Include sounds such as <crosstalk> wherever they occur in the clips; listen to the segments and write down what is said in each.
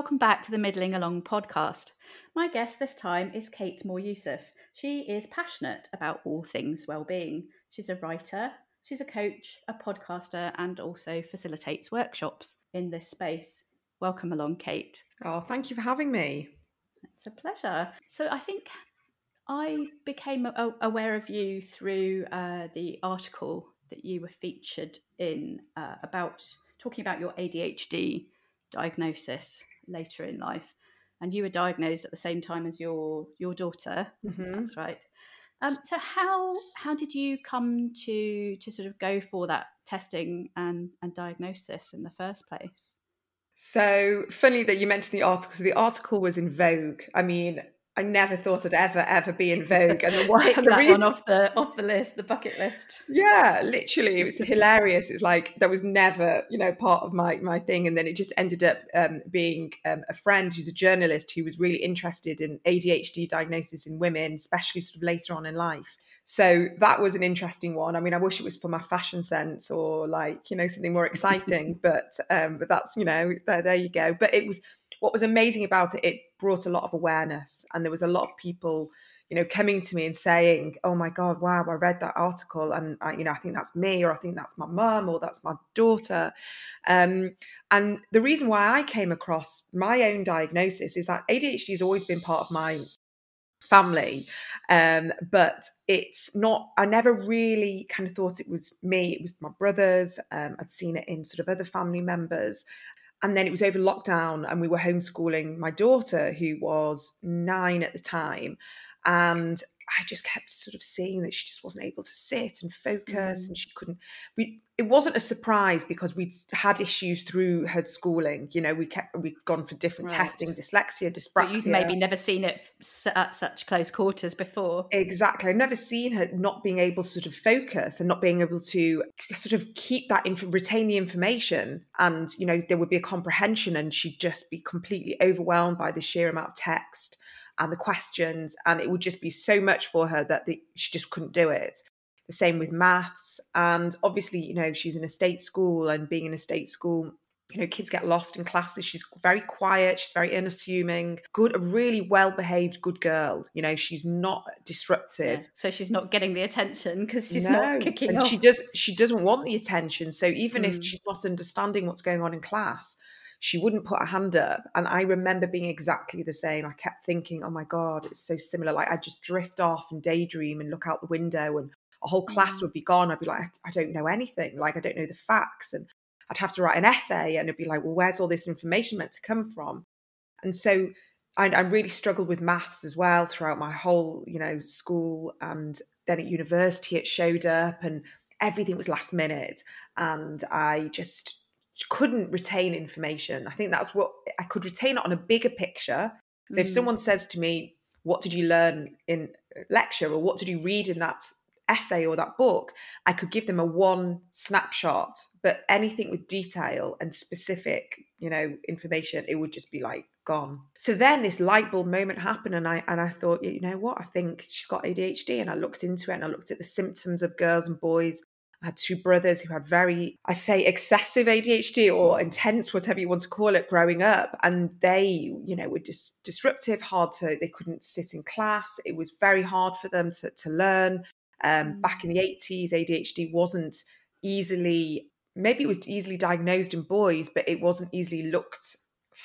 Welcome back to the Middling Along podcast. My guest this time is Kate Moore Yusuf. She is passionate about all things well-being. She's a writer, she's a coach, a podcaster, and also facilitates workshops in this space. Welcome along, Kate. Oh, thank you for having me. It's a pleasure. So I think I became aware of you through uh, the article that you were featured in uh, about talking about your ADHD diagnosis later in life, and you were diagnosed at the same time as your your daughter. Mm-hmm. That's right. Um, so how how did you come to to sort of go for that testing and and diagnosis in the first place? So funny that you mentioned the article. So the article was in Vogue. I mean, I never thought I'd ever ever be in Vogue, and <laughs> the one, Tick the that reason, one off the off the list, the bucket list. Yeah, literally, it was hilarious. It's like that was never, you know, part of my my thing, and then it just ended up um, being um, a friend who's a journalist who was really interested in ADHD diagnosis in women, especially sort of later on in life. So that was an interesting one. I mean, I wish it was for my fashion sense or like you know something more exciting, <laughs> but um, but that's you know there, there you go. But it was what was amazing about it. It brought a lot of awareness, and there was a lot of people you know coming to me and saying oh my god wow i read that article and I, you know i think that's me or i think that's my mum or that's my daughter um, and the reason why i came across my own diagnosis is that adhd has always been part of my family um, but it's not i never really kind of thought it was me it was my brothers um, i'd seen it in sort of other family members. And then it was over lockdown and we were homeschooling my daughter who was nine at the time. And I just kept sort of seeing that she just wasn't able to sit and focus, mm. and she couldn't. We it wasn't a surprise because we'd had issues through her schooling. You know, we kept we'd gone for different right. testing, dyslexia, dyspraxia. You've maybe never seen it at such close quarters before. Exactly, I've never seen her not being able to sort of focus and not being able to sort of keep that retain the information, and you know there would be a comprehension, and she'd just be completely overwhelmed by the sheer amount of text and the questions, and it would just be so much for her that the, she just couldn't do it. The same with maths, and obviously, you know, she's in a state school, and being in a state school, you know, kids get lost in classes. She's very quiet. She's very unassuming. Good, a really well-behaved, good girl. You know, she's not disruptive. Yeah. So she's not getting the attention because she's no. not kicking and off. She does. She doesn't want the attention. So even mm. if she's not understanding what's going on in class, she wouldn't put a hand up. And I remember being exactly the same. I kept thinking, oh my God, it's so similar. Like I'd just drift off and daydream and look out the window and a whole class mm. would be gone. I'd be like, I don't know anything. Like I don't know the facts. And I'd have to write an essay and it'd be like, well, where's all this information meant to come from? And so I, I really struggled with maths as well throughout my whole, you know, school and then at university it showed up and everything was last minute. And I just couldn't retain information. I think that's what I could retain it on a bigger picture. So mm. if someone says to me, What did you learn in lecture or what did you read in that essay or that book? I could give them a one snapshot, but anything with detail and specific, you know, information, it would just be like gone. So then this light bulb moment happened and I and I thought, you know what, I think she's got ADHD. And I looked into it and I looked at the symptoms of girls and boys I had two brothers who had very, I say, excessive ADHD or intense, whatever you want to call it, growing up. And they, you know, were just disruptive, hard to, they couldn't sit in class. It was very hard for them to, to learn. Um, mm. Back in the 80s, ADHD wasn't easily, maybe it was easily diagnosed in boys, but it wasn't easily looked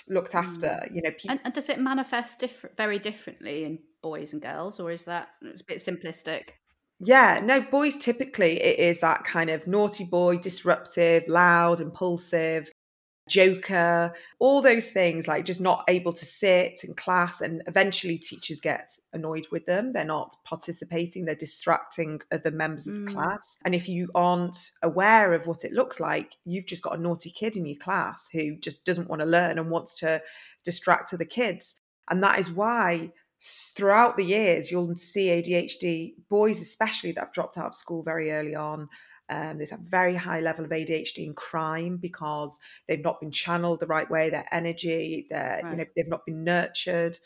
looked after mm. you know people... and, and, does it manifest different very differently in boys and girls or is that it's a bit simplistic yeah, no, boys typically it is that kind of naughty boy, disruptive, loud, impulsive, joker, all those things, like just not able to sit in class. And eventually teachers get annoyed with them. They're not participating, they're distracting other members of the mm. class. And if you aren't aware of what it looks like, you've just got a naughty kid in your class who just doesn't want to learn and wants to distract other kids. And that is why throughout the years, you'll see ADHD boys, especially that have dropped out of school very early on. Um, there's a very high level of ADHD in crime because they've not been channeled the right way. Their energy, their right. you know, they've not been nurtured.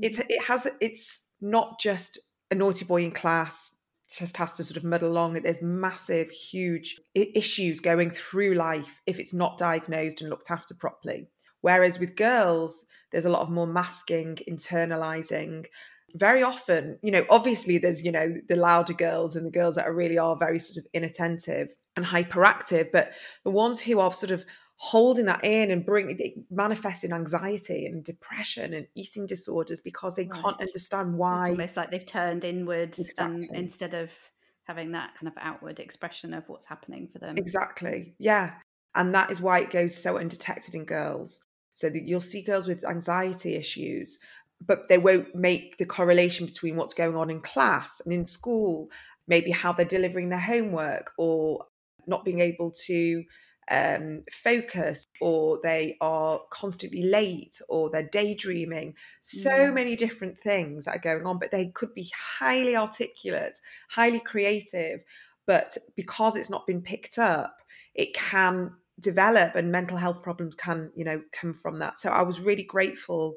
It's mm-hmm. it has it's not just a naughty boy in class just has to sort of muddle along. There's massive, huge issues going through life if it's not diagnosed and looked after properly. Whereas with girls, there's a lot of more masking, internalizing. Very often, you know, obviously there's, you know, the louder girls and the girls that are really are very sort of inattentive and hyperactive, but the ones who are sort of holding that in and bring manifesting anxiety and depression and eating disorders because they right. can't understand why. It's almost like they've turned inwards exactly. um, instead of having that kind of outward expression of what's happening for them. Exactly. Yeah. And that is why it goes so undetected in girls. So that you'll see girls with anxiety issues, but they won't make the correlation between what's going on in class and in school, maybe how they're delivering their homework or not being able to um, focus or they are constantly late or they're daydreaming. So mm. many different things that are going on, but they could be highly articulate, highly creative. But because it's not been picked up, it can develop and mental health problems can, you know, come from that. So I was really grateful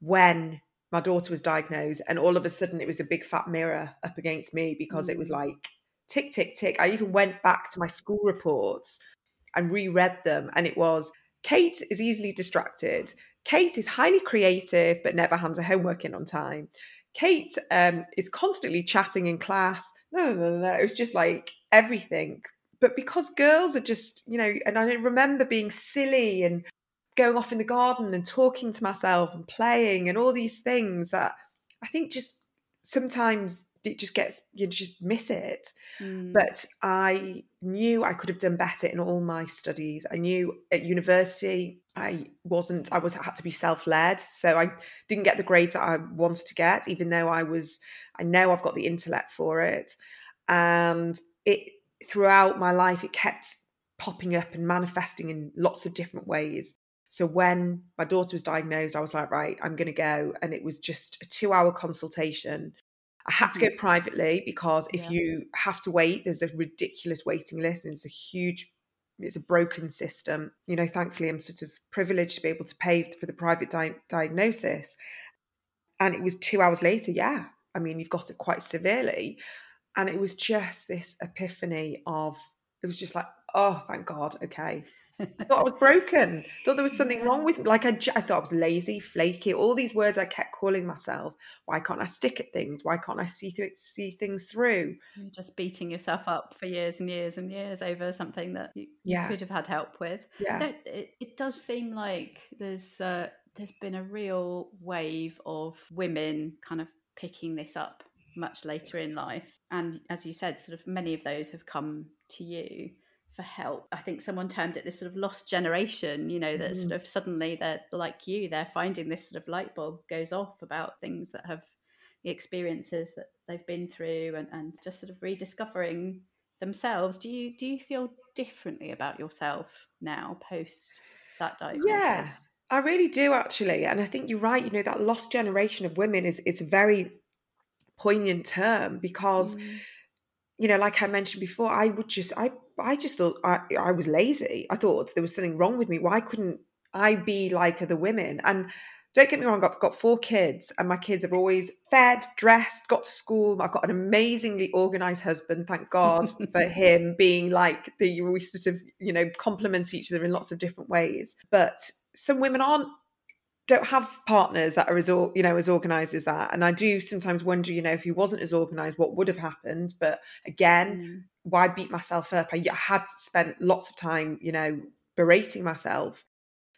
when my daughter was diagnosed and all of a sudden it was a big fat mirror up against me because mm. it was mm. like tick tick tick i even went back to my school reports and reread them. And it was Kate is easily distracted. Kate is highly creative, but never hands her homework in on time. Kate um, is constantly chatting in class. No, no, no, no. It was just like everything. But because girls are just, you know, and I remember being silly and going off in the garden and talking to myself and playing and all these things that I think just sometimes it just gets you just miss it. Mm. but i knew i could have done better in all my studies. I knew at university i wasn't i was had to be self-led. So i didn't get the grades that i wanted to get even though i was i know i've got the intellect for it. And it throughout my life it kept popping up and manifesting in lots of different ways so when my daughter was diagnosed i was like right i'm going to go and it was just a 2 hour consultation I had to go mm-hmm. privately because if yeah. you have to wait, there's a ridiculous waiting list and it's a huge, it's a broken system. You know, thankfully, I'm sort of privileged to be able to pay for the private di- diagnosis. And it was two hours later, yeah. I mean, you've got it quite severely. And it was just this epiphany of, it was just like, oh, thank God, okay. I thought I was broken. I thought there was <laughs> something wrong with me. Like I, I thought I was lazy, flaky. All these words I kept calling myself. Why can't I stick at things? Why can't I see through see things through? You're just beating yourself up for years and years and years over something that you, yeah. you could have had help with. Yeah, it, it does seem like there's uh, there's been a real wave of women kind of picking this up much later in life, and as you said, sort of many of those have come to you for help. I think someone termed it this sort of lost generation, you know, that mm. sort of suddenly they're like you, they're finding this sort of light bulb goes off about things that have the experiences that they've been through and, and just sort of rediscovering themselves. Do you do you feel differently about yourself now post that diagnosis? Yeah. I really do actually. And I think you're right, you know, that lost generation of women is it's very poignant term because mm you know, like I mentioned before, I would just, I, I just thought I, I was lazy. I thought there was something wrong with me. Why couldn't I be like other women? And don't get me wrong, I've got four kids, and my kids are always fed, dressed, got to school. I've got an amazingly organized husband. Thank God <laughs> for him being like the we sort of you know complement each other in lots of different ways. But some women aren't don't have partners that are as you know as organized as that. And i do sometimes wonder you know if he wasn't as organized what would have happened? But again mm. why beat myself up? I had spent lots of time you know berating myself.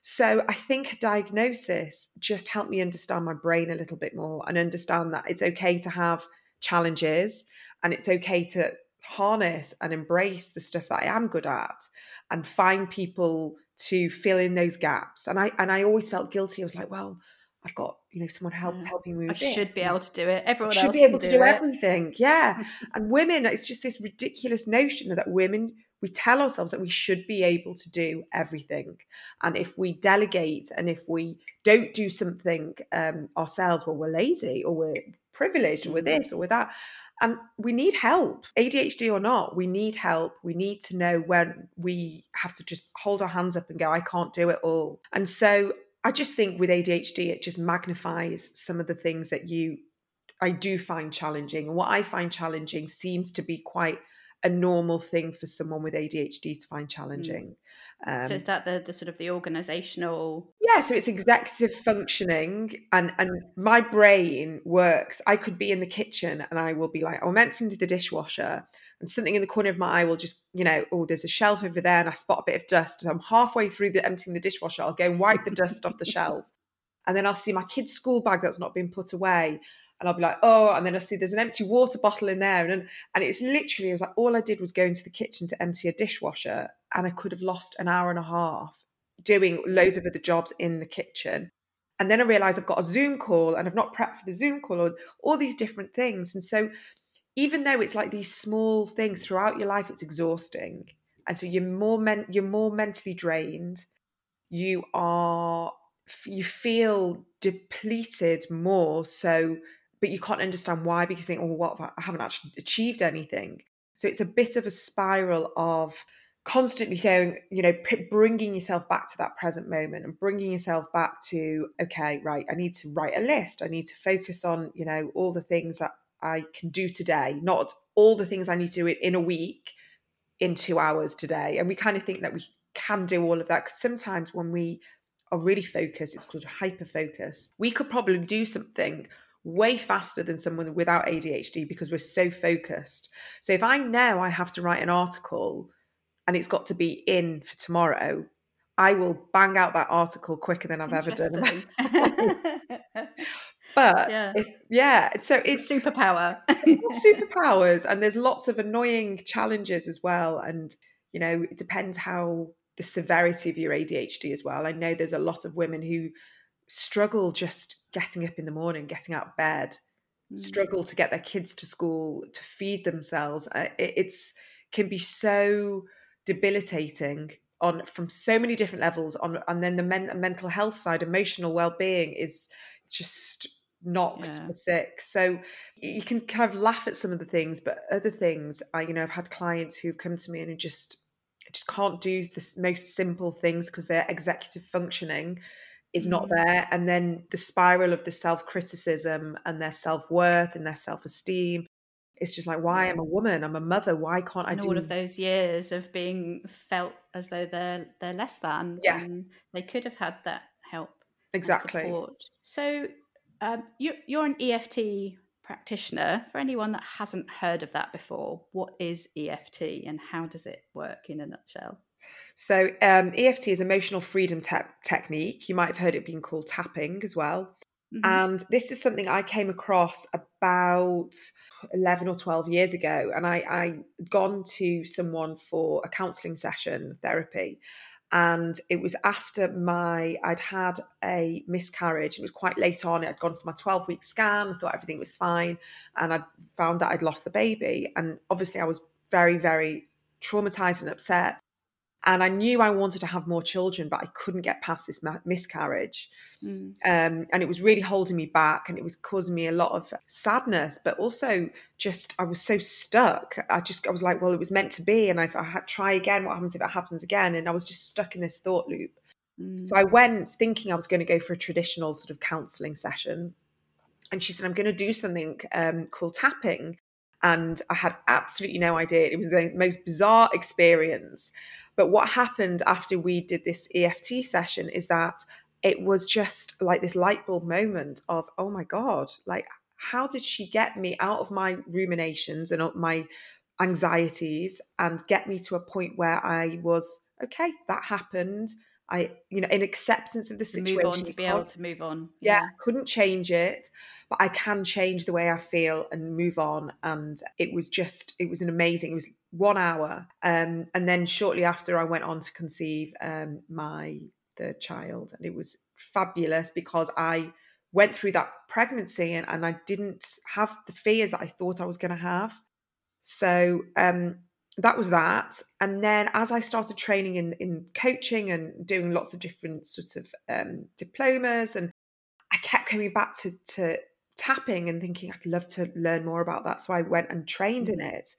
So i think a diagnosis just helped me understand my brain a little bit more and understand that it's okay to have challenges and it's okay to harness and embrace the stuff that i am good at and find people to fill in those gaps. And I and I always felt guilty. I was like, well, I've got you know someone help mm. helping me. With I should be able to do it. Everyone should be able to do, do everything. Yeah, <laughs> and women, it's just this ridiculous notion that women we tell ourselves that we should be able to do everything, and if we delegate and if we don't do something um, ourselves, well, we're lazy or we're privileged or we're mm. this or we're that. And we need help, ADHD or not, we need help. We need to know when we have to just hold our hands up and go, I can't do it all. And so I just think with ADHD, it just magnifies some of the things that you, I do find challenging. And what I find challenging seems to be quite a normal thing for someone with ADHD to find challenging. Mm. Um, so is that the, the sort of the organizational? Yeah, so it's executive functioning, and and my brain works. I could be in the kitchen and I will be like, oh, I'm emptying the dishwasher, and something in the corner of my eye will just, you know, oh, there's a shelf over there, and I spot a bit of dust. I'm halfway through the emptying the dishwasher. I'll go and wipe the dust off the shelf, <laughs> and then I'll see my kid's school bag that's not been put away, and I'll be like, oh, and then I see there's an empty water bottle in there, and and it's literally it was like all I did was go into the kitchen to empty a dishwasher, and I could have lost an hour and a half doing loads of other jobs in the kitchen. And then I realized I've got a Zoom call and I've not prepped for the Zoom call or all these different things. And so even though it's like these small things throughout your life, it's exhausting. And so you're more men- you're more mentally drained. You are you feel depleted more so but you can't understand why because you think, oh, what I haven't actually achieved anything. So it's a bit of a spiral of constantly going, you know, bringing yourself back to that present moment and bringing yourself back to, okay, right, I need to write a list. I need to focus on, you know, all the things that I can do today, not all the things I need to do in a week in two hours today. And we kind of think that we can do all of that because sometimes when we are really focused, it's called hyper focus. We could probably do something way faster than someone without ADHD because we're so focused. So if I know I have to write an article and it's got to be in for tomorrow, I will bang out that article quicker than I've ever done. <laughs> but yeah. If, yeah, so it's superpower. <laughs> superpowers, and there's lots of annoying challenges as well. And you know, it depends how the severity of your ADHD as well. I know there's a lot of women who struggle just getting up in the morning, getting out of bed, mm. struggle to get their kids to school, to feed themselves. Uh, it, it's can be so debilitating on from so many different levels on and then the men, mental health side emotional well-being is just knocked yeah. for six so you can kind of laugh at some of the things but other things i you know i've had clients who've come to me and just just can't do the most simple things because they're executive functioning is not mm. there and then the spiral of the self-criticism and their self-worth and their self-esteem it's just like why i'm a woman i'm a mother why can't i and do all of those years of being felt as though they're they're less than yeah. they could have had that help exactly. so um, you, you're an eft practitioner. For anyone that hasn't heard of that before what is eft and how does it work in a nutshell so um, EFT is emotional freedom te- technique. You might have heard it being called tapping as well. Mm-hmm. And this is something I came across about 11 or 12 years ago. And I, I gone to someone for a counseling session, therapy. And it was after my, I'd had a miscarriage. It was quite late on. I'd gone for my 12 week scan. I thought everything was fine. And I found that I'd lost the baby. And obviously, I was very, very traumatized and upset. And I knew I wanted to have more children, but I couldn't get past this miscarriage. Mm. Um, and it was really holding me back and it was causing me a lot of sadness, but also just, I was so stuck. I just, I was like, well, it was meant to be. And I, I had try again. What happens if it happens again? And I was just stuck in this thought loop. Mm. So I went thinking I was going to go for a traditional sort of counseling session. And she said, I'm going to do something um, called tapping. And I had absolutely no idea. It was the most bizarre experience. But what happened after we did this EFT session is that it was just like this light bulb moment of, oh my God, like, how did she get me out of my ruminations and my anxieties and get me to a point where I was, okay, that happened. I, you know, in acceptance of the situation. Move on to be able to move on. Yeah. yeah, couldn't change it, but I can change the way I feel and move on. And it was just, it was an amazing. It was one hour, um, and then shortly after, I went on to conceive um, my third child, and it was fabulous because I went through that pregnancy and, and I didn't have the fears that I thought I was going to have. So um, that was that. And then as I started training in, in coaching and doing lots of different sort of um, diplomas, and I kept coming back to, to tapping and thinking I'd love to learn more about that. So I went and trained in mm. it.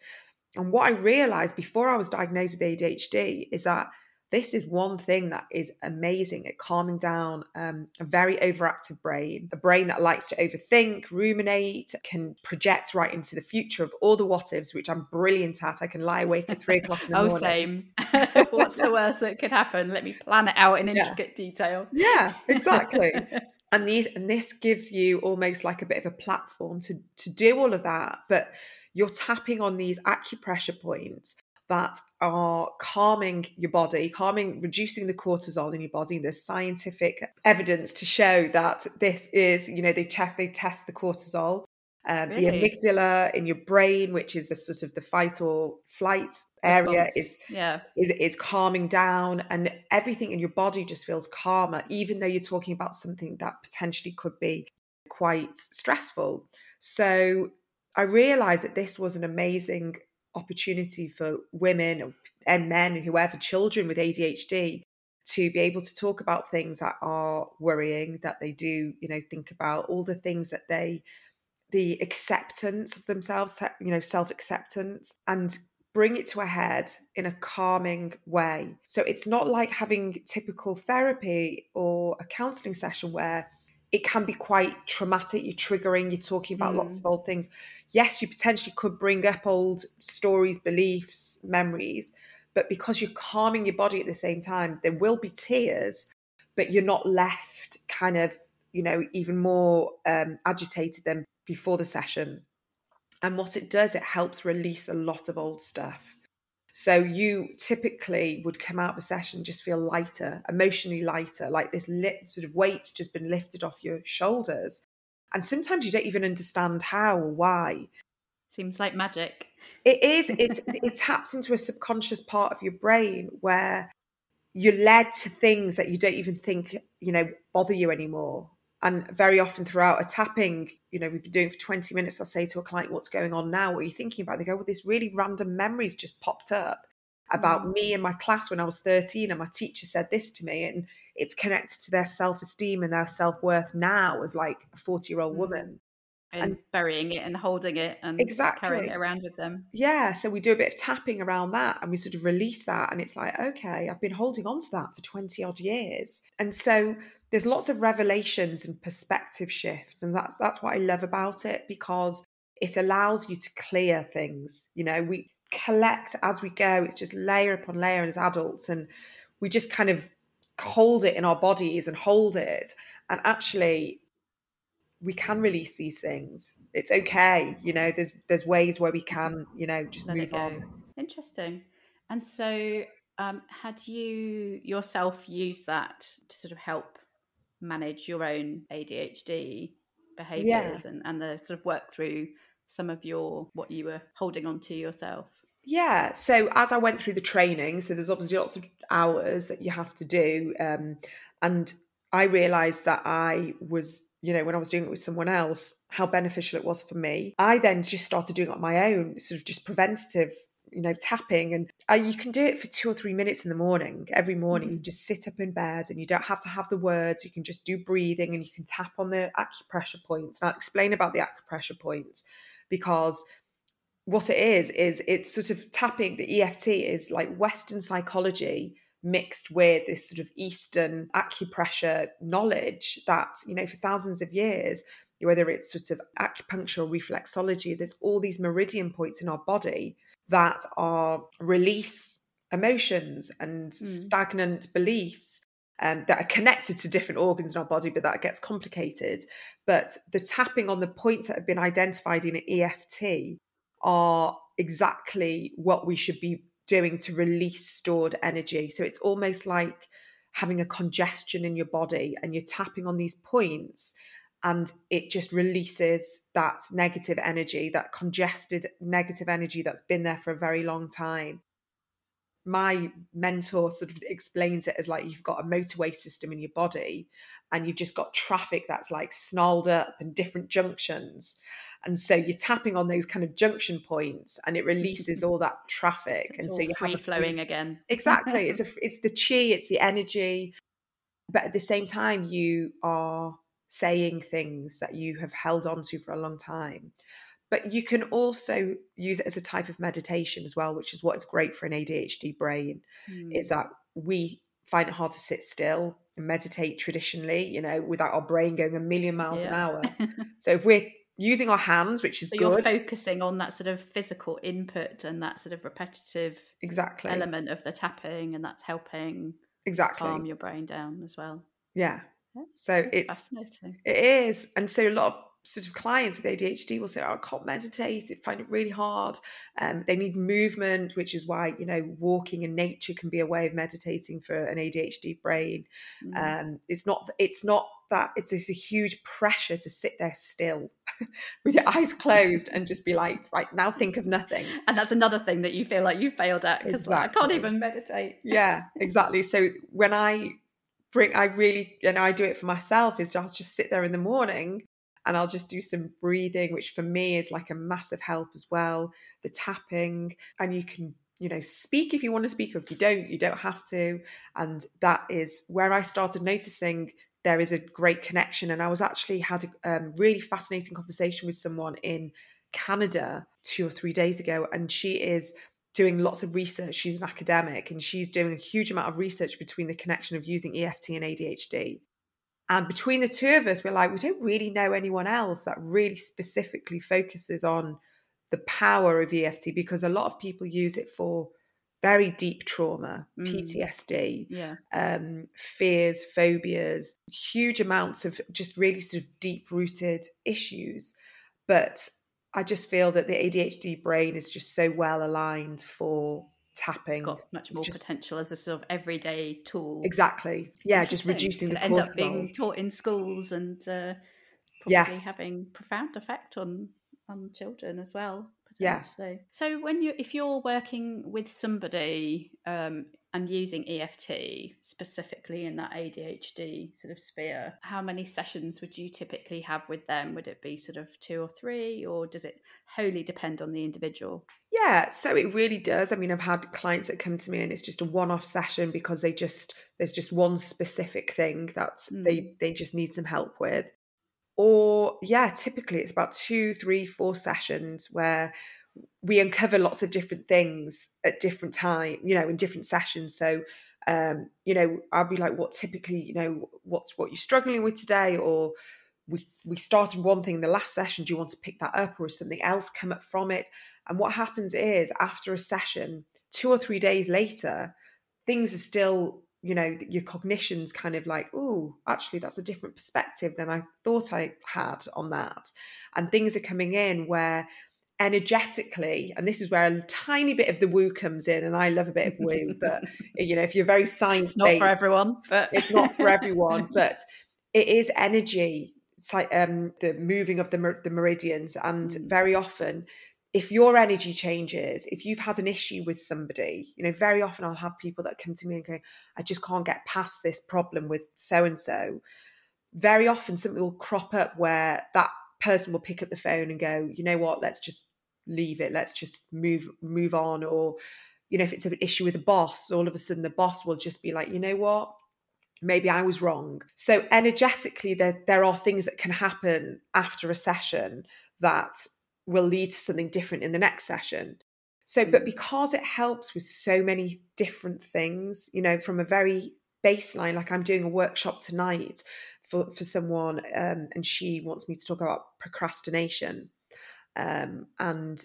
And what I realized before I was diagnosed with ADHD is that this is one thing that is amazing at calming down um, a very overactive brain, a brain that likes to overthink, ruminate, can project right into the future of all the what ifs, which I'm brilliant at. I can lie awake at three o'clock in the <laughs> oh, morning. same. <laughs> What's the <laughs> worst that could happen? Let me plan it out in intricate yeah. detail. Yeah, exactly. and these and this gives you almost like a bit of a platform to to do all of that, but you're tapping on these acupressure points that are calming your body, calming, reducing the cortisol in your body. There's scientific evidence to show that this is, you know, they check, they test the cortisol, um, really? the amygdala in your brain, which is the sort of the fight or flight area, is yeah is, is calming down, and everything in your body just feels calmer, even though you're talking about something that potentially could be quite stressful. So I realized that this was an amazing opportunity for women and men and whoever, children with ADHD, to be able to talk about things that are worrying, that they do, you know, think about all the things that they, the acceptance of themselves, you know, self acceptance, and bring it to a head in a calming way. So it's not like having typical therapy or a counseling session where it can be quite traumatic. You're triggering, you're talking about mm. lots of old things. Yes, you potentially could bring up old stories, beliefs, memories, but because you're calming your body at the same time, there will be tears, but you're not left kind of, you know, even more um, agitated than before the session. And what it does, it helps release a lot of old stuff. So you typically would come out of a session just feel lighter, emotionally lighter, like this lit, sort of weight's just been lifted off your shoulders. And sometimes you don't even understand how or why. Seems like magic. It is. It <laughs> it taps into a subconscious part of your brain where you're led to things that you don't even think, you know, bother you anymore. And very often throughout a tapping, you know, we've been doing for 20 minutes, I'll say to a client, what's going on now? What are you thinking about? They go, well, this really random memories just popped up about mm. me and my class when I was 13 and my teacher said this to me and it's connected to their self-esteem and their self-worth now as like a 40 year old mm. woman and, and, burying it and holding it and exactly. carrying it around with them. Yeah so we do a bit of tapping around that and we sort of release that and it's like okay I've been holding on to that for 20 odd years. And so there's lots of revelations and perspective shifts and that's that's what i love about it because it allows you to clear things you know we collect as we go it's just layer upon layer as adults and we just kind of hold it in our bodies and hold it. And actually we can release these things it's okay you know there's there's ways where we can you know just Let move on interesting and so um, had you yourself used that to sort of help manage your own ADHD behaviors yeah. and, and the sort of work through some of your what you were holding on to yourself? Yeah. So as I went through the training, so there's obviously lots of hours that you have to do. Um, and I realized that I was, you know, when I was doing it with someone else, how beneficial it was for me. I then just started doing it on my own, sort of just preventative you know, tapping. And uh, you can do it for two or three minutes in the morning. Every morning, mm-hmm. you just sit up in bed and you don't have to have the words. You can just do breathing and you can tap on the acupressure points. And I'll explain about the acupressure points because what it is, is it's sort of tapping. The EFT is like Western psychology mixed with this sort of Eastern acupressure knowledge that, you know, for thousands of years, whether it's sort of acupuncture or reflexology, there's all these meridian points in our body that are release emotions and mm. stagnant beliefs um, that are connected to different organs in our body, but that gets complicated. But the tapping on the points that have been identified in EFT are exactly what we should be doing to release stored energy. So it's almost like having a congestion in your body and you're tapping on these points and it just releases that negative energy, that congested negative energy that's been there for a very long time. My mentor sort of explains it as like you've got a motorway system in your body and you've just got traffic that's like snarled up and different junctions. And so you're tapping on those kind of junction points and it releases <laughs> all that traffic. It's and so you're free flowing again. Exactly. it's a, <laughs> it's the chi, it's the energy. But at the same time, you are saying things that you have held on to for a long time. But you can also use it as a type of meditation as well, which is what is great for an ADHD brain. Mm. Is that we find it hard to sit still and meditate traditionally, you know, without our brain going a million miles yeah. an hour. <laughs> so if we're using our hands, which is so good. you're focusing on that sort of physical input and that sort of repetitive exactly element of the tapping, and that's helping exactly calm your brain down as well. Yeah. yeah so it's fascinating. It is, and so a lot of sort of clients with ADHD will say, oh, I can't meditate, I find it really hard. Um, they need movement, which is why, you know, walking in nature can be a way of meditating for an ADHD brain. Mm. Um, it's not, it's not that, it's this a huge pressure to sit there still <laughs> with your eyes closed and just be like, right, now think of nothing. <laughs> And that's another thing that you feel like you failed at because exactly. like, I can't even meditate. <laughs> yeah, exactly. So when I bring, I really, and I do it for myself is I'll just sit there in the morning and I'll just do some breathing, which for me is like a massive help as well. The tapping, and you can, you know, speak if you want to speak, or if you don't, you don't have to. And that is where I started noticing there is a great connection. And I was actually had a um, really fascinating conversation with someone in Canada two or three days ago, and she is doing lots of research. She's an academic and she's doing a huge amount of research between the connection of using EFT and ADHD. And between the two of us, we're like, we don't really know anyone else that really specifically focuses on the power of EFT because a lot of people use it for very deep trauma, mm. PTSD, yeah. um, fears, phobias, huge amounts of just really sort of deep rooted issues. But I just feel that the ADHD brain is just so well aligned for tapping. It's got much more just, potential as a sort of everyday tool. Exactly. Yeah, just reducing the end up being taught in schools and uh, probably yes. having profound effect on on children as well. Yeah. So when you if you're working with somebody um, and using EFT specifically in that ADHD sort of sphere, how many sessions would you typically have with them? Would it be sort of two or three, or does it wholly depend on the individual? Yeah, so it really does. I mean, I've had clients that come to me and it's just a one-off session because they just there's just one specific thing that mm. they they just need some help with. Or yeah, typically it's about two, three, four sessions where we uncover lots of different things at different time, you know, in different sessions. So um, you know, I'll be like, what typically, you know, what's what you're struggling with today, or we we started one thing in the last session. Do you want to pick that up, or has something else come up from it? And what happens is after a session, two or three days later, things are still, you know, your cognition's kind of like, oh, actually, that's a different perspective than I thought I had on that. And things are coming in where energetically, and this is where a tiny bit of the woo comes in, and I love a bit of woo, <laughs> but you know, if you're very science, not for everyone, but it's not for <laughs> everyone, but it is energy. It's like um, the moving of the the meridians, and mm. very often if your energy changes, if you've had an issue with somebody, you know, very often I'll have people that come to me and go, I just can't get past this problem with so and so. Very often something will crop up where that person will pick up the phone and go, you know what, let's just leave it, let's just move move on. Or, you know, if it's an issue with the boss, all of a sudden the boss will just be like, you know what, maybe I was wrong. So energetically, there there are things that can happen after a session that will lead to something different in the next session. So, but mm. because it helps with so many different things, you know, from a very baseline, like I'm doing a workshop tonight for, for someone, um, and she wants me to talk about procrastination. Um, and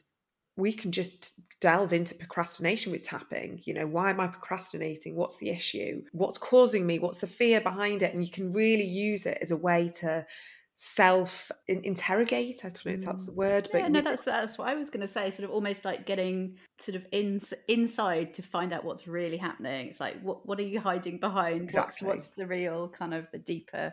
we can just delve into procrastination with tapping. You know, why am I procrastinating? What's the issue? What's causing me? What's the fear behind it? And you can really use it as a way to self interrogate i don't know if that's the mm. word but yeah, no that's that's what i was going to say sort of almost like getting sort of in, inside to find out what's really happening it's like what what are you hiding behind exactly. what's, what's the real kind of the deeper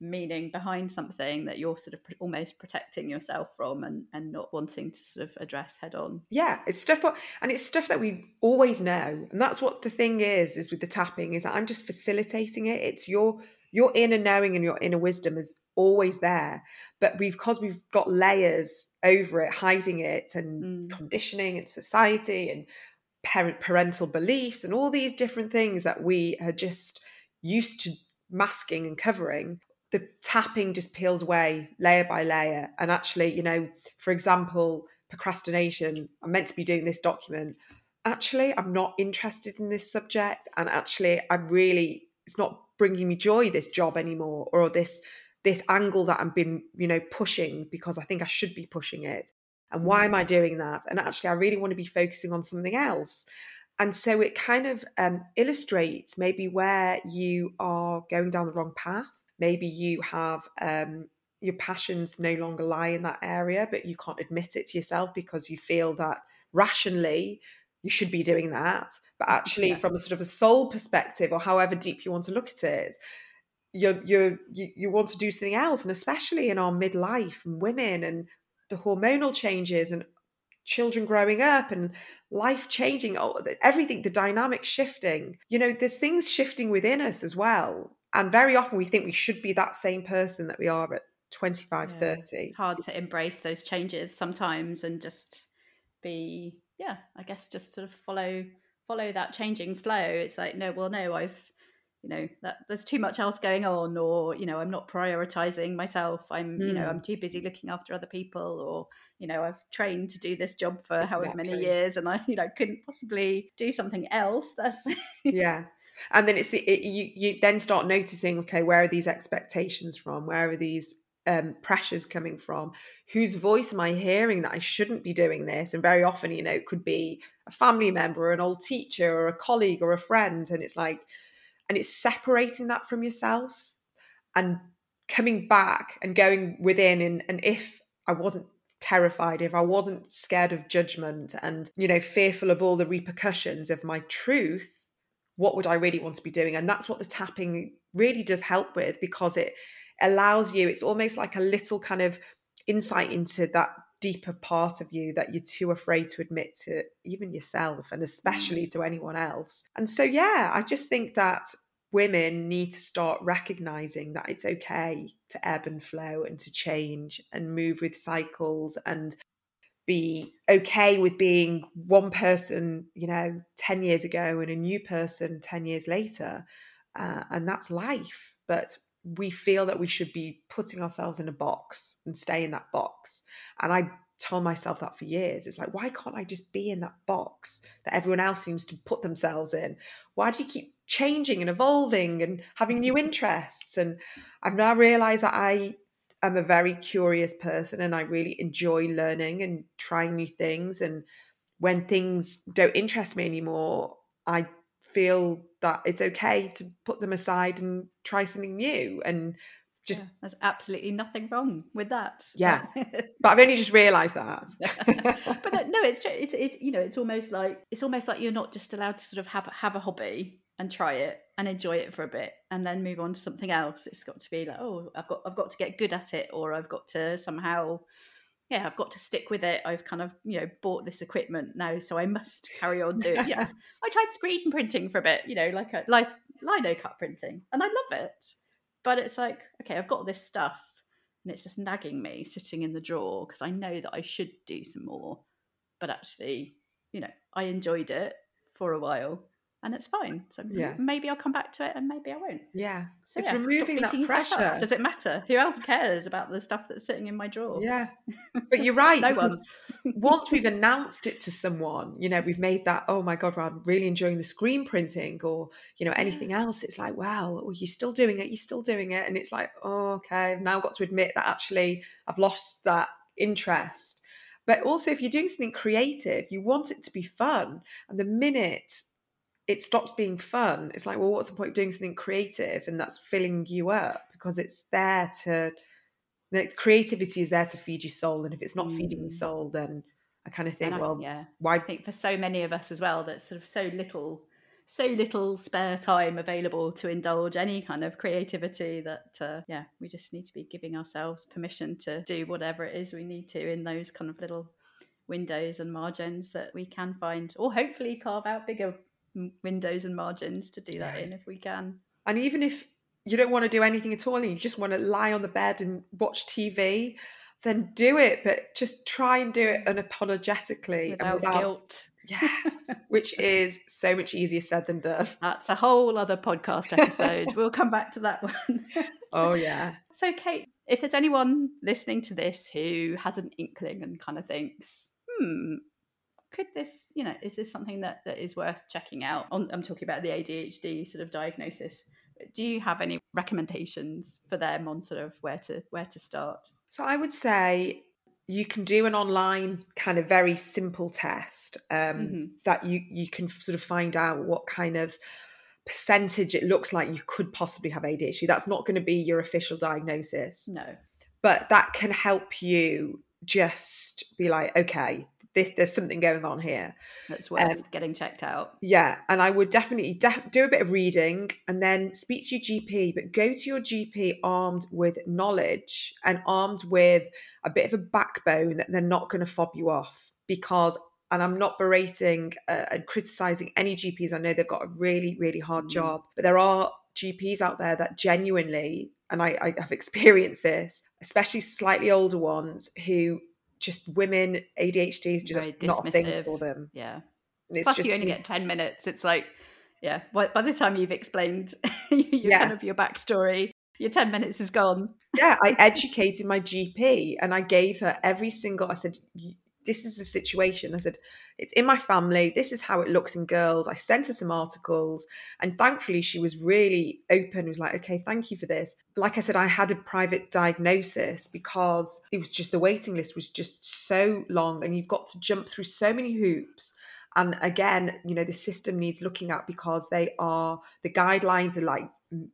meaning behind something that you're sort of almost protecting yourself from and and not wanting to sort of address head on yeah it's stuff and it's stuff that we always know and that's what the thing is is with the tapping is that i'm just facilitating it it's your your inner knowing and your inner wisdom is always there but we because we've got layers over it hiding it and mm. conditioning and society and parent parental beliefs and all these different things that we are just used to masking and covering the tapping just peels away layer by layer and actually you know for example procrastination i'm meant to be doing this document actually, I'm not interested in this subject. And actually, I'm really, it's not bringing me joy, this job anymore, or this this angle that I've been, you know, pushing because I think I should be pushing it. And why am I doing that? And actually, I really want to be focusing on something else. And so it kind of um, illustrates maybe where you are going down the wrong path. Maybe you have um, your passions no longer lie in that area, but you can't admit it to yourself because you feel that rationally you should be doing that. But actually, yeah. from a sort of a soul perspective, or however deep you want to look at it, you're, you you want to do something else. And especially in our midlife and women and the hormonal changes and children growing up and life changing, oh, everything, the dynamic shifting. You know, there's things shifting within us as well. And very often we think we should be that same person that we are at 25, yeah. 30. It's hard to embrace those changes sometimes and just be, yeah, I guess just sort of follow follow that changing flow. It's like, no, well, no, I've you know that there's too much else going on or you know i'm not prioritizing myself i'm mm. you know hmm. i'm too busy looking after other people or you know i've trained to do this job for however exactly. many years and i <laughs> you know couldn't possibly do something else that's yeah and then it's the it, you you then start noticing okay where are these expectations from? Where are these um, pressures coming from? Whose voice am i hearing that i shouldn't be doing this? And very often you know it could be a family member or an old teacher or a colleague or a friend. And it's like and it's separating that from yourself and coming back and going within. And, and if i wasn't terrified if i wasn't scared of judgment and you know fearful of all the repercussions of my truth what would i really want to be doing and that's what the tapping really does help with because it allows you it's almost like a little kind of insight into that deeper part of you that you're too afraid to admit to even yourself and especially mm. to anyone else. And so, yeah, I just think that women need to start recognizing that it's okay to ebb and flow and to change and move with cycles and be okay with being one person, you know, 10 years ago and a new person 10 years later. Uh, and that's life. But we feel that we should be putting ourselves in a box and stay in that box. And I told myself that for years. It's like, why can't I just be in that box that everyone else seems to put themselves in? Why do you keep changing and evolving and having new interests? And I've now realized that I am a very curious person and I really enjoy learning and trying new things. And when things don't interest me anymore, I feel that it's okay to put them aside and try something new and just yeah, there's absolutely nothing wrong with that yeah <laughs> but i've only just realized that <laughs> but no it's it's it's you know it's almost like it's almost like you're not just allowed to sort of have have a hobby and try it and enjoy it for a bit and then move on to something else it's got to be like oh i've got i've got to get good at it or i've got to somehow yeah, I've got to stick with it. I've kind of, you know, bought this equipment now, so I must carry on doing. Yeah, <laughs> I tried screen printing for a bit, you know, like a like lino cut printing, and I love it. But it's like, okay, I've got this stuff, and it's just nagging me, sitting in the drawer because I know that I should do some more. But actually, you know, I enjoyed it for a while, and it's fine. So yeah. maybe I'll come back to it and maybe I won't. Yeah. So it's yeah, removing that pressure. Does it matter? Who else cares about the stuff that's sitting in my drawer? Yeah. <laughs> But you're right. no one. once we've <laughs> announced it to someone, you know, we've made that, oh my God, well, I'm really enjoying the screen printing or, you know, anything yeah. else. It's like, wow, well, oh, you're still doing it. You're still doing it. And it's like, oh, okay, I've now got to admit that actually I've lost that interest. But also, if you're doing something creative, you want it to be fun. And the minute it stops being fun. It's like, well, what's the point of doing something creative and that's filling you up because it's there to the creativity is there to feed your soul. And if it's not mm. feeding your mm. soul, then I kind of think, I, well, yeah, why? I think for so many of us as well, that's sort of so little, so little spare time available to indulge any kind of creativity that, uh, yeah, we just need to be giving ourselves permission to do whatever it is we need to in those kind of little windows and margins that we can find, or hopefully carve out bigger windows and margins to do that in if we can. And even if you don't want to do anything at all and you just want to lie on the bed and watch TV, then do it, but just try and do it unapologetically without, without guilt. Yes, which <laughs> is so much easier said than done. That's a whole other podcast episode. we'll come back to that one. <laughs> oh, yeah. So, Kate, if there's anyone listening to this who has an inkling and kind of thinks, hmm, could this, you know, is this something that, that is worth checking out? On, I'm talking about the ADHD sort of diagnosis. Do you have any recommendations for them on sort of where to where to start? So I would say you can do an online kind of very simple test um, mm-hmm. that you you can sort of find out what kind of percentage it looks like you could possibly have ADHD. That's not going to be your official diagnosis. No. But that can help you just be like, okay, this, there's something going on here. That's worth um, getting checked out. Yeah, and I would definitely de- do a bit of reading and then speak to your GP, but go to your GP armed with knowledge and armed with a bit of a backbone that they're not going to fob you off because. And I'm not berating uh, and criticizing any GPs. I know they've got a really, really hard mm. job, but there are GPs out there that genuinely, and I, I have experienced this, especially slightly older ones who just women ADHD is just Very not a thing for them. Yeah. It's Plus, just, you only get ten minutes. It's like, yeah. By the time you've explained <laughs> your yeah. kind of your backstory, your ten minutes is gone. yeah, I <laughs> educated my GP and I gave her every single. I said, this is the situation. I said, it's in my family. This is how it looks in girls. I sent her some articles, and thankfully, she was really open. Was like, okay, thank you for this. Like I said, I had a private diagnosis because it was just the waiting list was just so long, and you've got to jump through so many hoops. And again, you know, the system needs looking at because they are the guidelines are like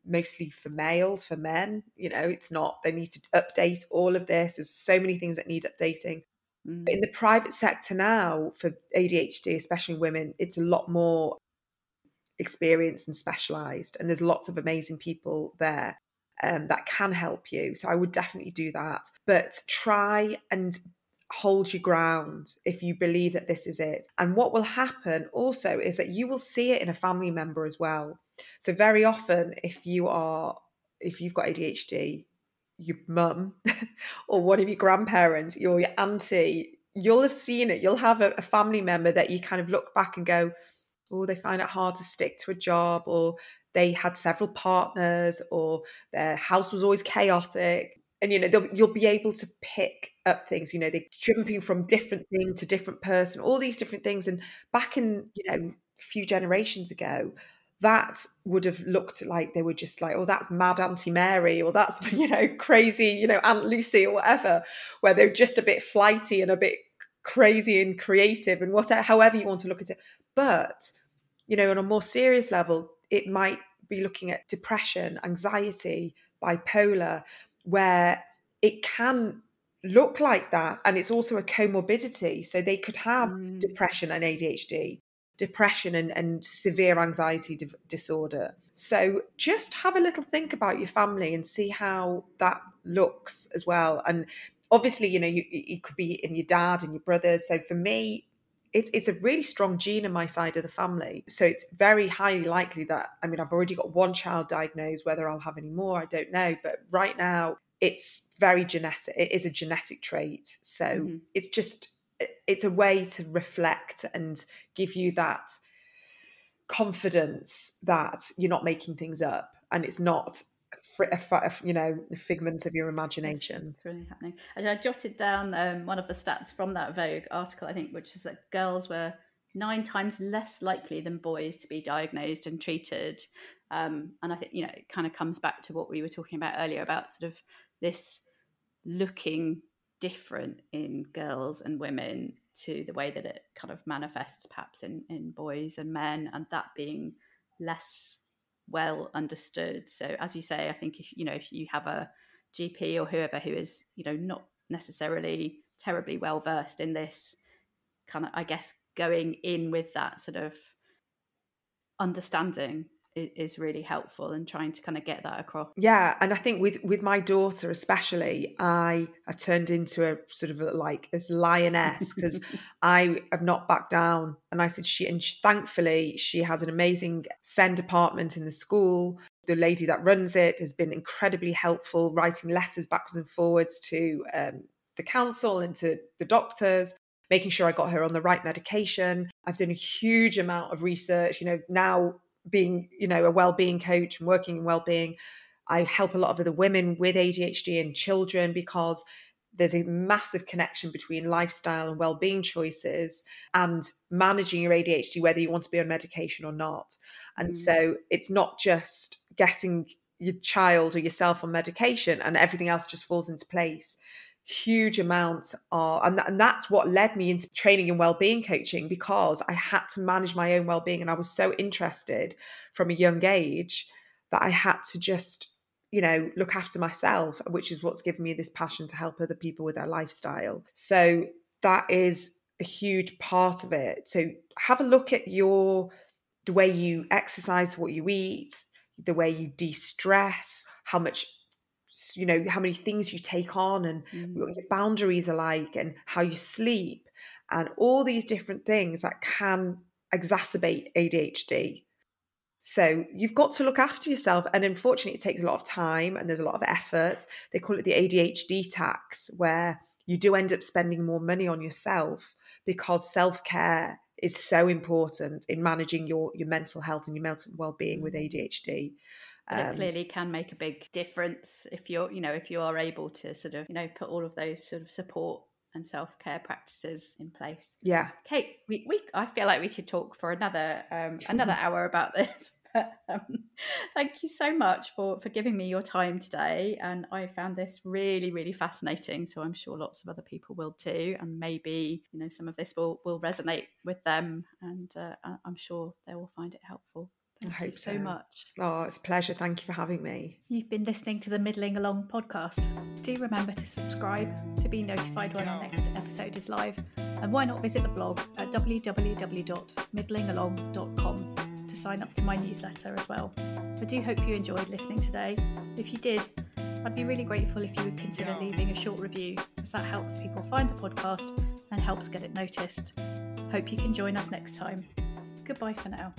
mostly for males, for men. You know, it's not, they need to update all of this. There's so many things that need updating. Mm. In the private sector now, for ADHD, especially women, it's a lot more experienced and specialized. And there's lots of amazing people there um, that can help you. So I would definitely do that. But try and hold your ground if you believe that this is it. And what will happen also is that you will see it in a family member as well. So very often, if you are if you've got ADHD, your mum <laughs> or one of your grandparents, your, your auntie, you'll have seen it. You'll have a, a family member that you kind of look back and go, oh, they find it hard to stick to a job, or they had several partners, or their house was always chaotic. And you know, you'll be able to pick up things. You know, they're jumping from different thing to different person, all these different things. And back in you know, a few generations ago, that would have looked like they were just like, oh, that's mad Auntie Mary, or that's, <laughs> you know, crazy, you know, Aunt Lucy, or whatever, where they're just a bit flighty and a bit crazy and creative and whatever, however you want to look at it. But, you know, on a more serious level, it might be looking at depression, anxiety, bipolar, where it can look like that. And it's also a comorbidity. So they could have mm. depression and ADHD depression and, and severe anxiety di- disorder. So just have a little think about your family and see how that looks as well. And obviously, you know, you, it could be in your dad and your brothers. So for me, it's it's a really strong gene in my side of the family. So it's very highly likely that I mean I've already got one child diagnosed. Whether I'll have any more, I don't know. But right now, it's very genetic. It is a genetic trait. So mm-hmm. it's just it's a way to reflect and give you that confidence that you're not making things up and it's not a, you know a figment of your imagination. it's, it's really happening. And i jotted down um, one of the stats from that vogue article i think which is that girls were nine times less likely than boys to be diagnosed and treated. Um, and i think you know it kind of comes back to what we were talking about earlier about sort of this looking different in girls and women to the way that it kind of manifests perhaps in, in boys and men and that being less well understood. So as you say i think if you know if you have a gp or whoever who is you know not necessarily terribly well versed in this kind of i guess going in with that sort of understanding is really helpful and trying to kind of get that across yeah and i think with with my daughter especially i have turned into a sort of a, like this lioness because <laughs> i have not backed down and i said she and she, thankfully she has an amazing SEND department in the school the lady that runs it has been incredibly helpful writing letters backwards and forwards to um, the council and to the doctors making sure I got her on the right medication. I've done a huge amount of research. You know, now being, you know, a well-being coach and working in well-being, I help a lot of the women with ADHD and children because there's a massive connection between lifestyle and well-being choices and managing your ADHD whether you want to be on medication or not. And mm. so it's not just getting your child or yourself on medication and everything else just falls into place huge amount of and, and that's what led me into training and well-being coaching because i had to manage my own well-being and i was so interested from a young age that i had to just you know look after myself which is what's given me this passion to help other people with their lifestyle. So that is a huge part of it. So have a look at your the way you exercise what you eat the way you de-stress how much you know how many things you take on and mm. what your boundaries are like and how you sleep and all these different things that can exacerbate ADHD. So you've got to look after yourself. And unfortunately, it takes a lot of time and there's a lot of effort. They call it the ADHD tax, where you do end up spending more money on yourself because self care is so important in managing your, your mental health and your mental well being with mm. ADHD. But it um, clearly can make a big difference if you're, you know, if you are able to sort of, you know, put all of those sort of support and self care practices in place. Yeah, Kate, we, we I feel like we could talk for another um, another <laughs> hour about this. <laughs> But, um, thank you so much for for giving me your time today, and I found this really really fascinating. So I'm sure lots of other people will too, and maybe you know some of this will will resonate with them, and uh, I'm sure they will find it helpful. Thank I hope so. so much. Oh, it's a pleasure. Thank you for having me. You've been listening to the Middling Along podcast. Do remember to subscribe to be notified when our next episode is live. And why not visit the blog at www.middlingalong.com to sign up to my newsletter as well. I do hope you enjoyed listening today. If you did, I'd be really grateful if you would consider leaving a short review, as that helps people find the podcast and helps get it noticed. Hope you can join us next time. Goodbye for now.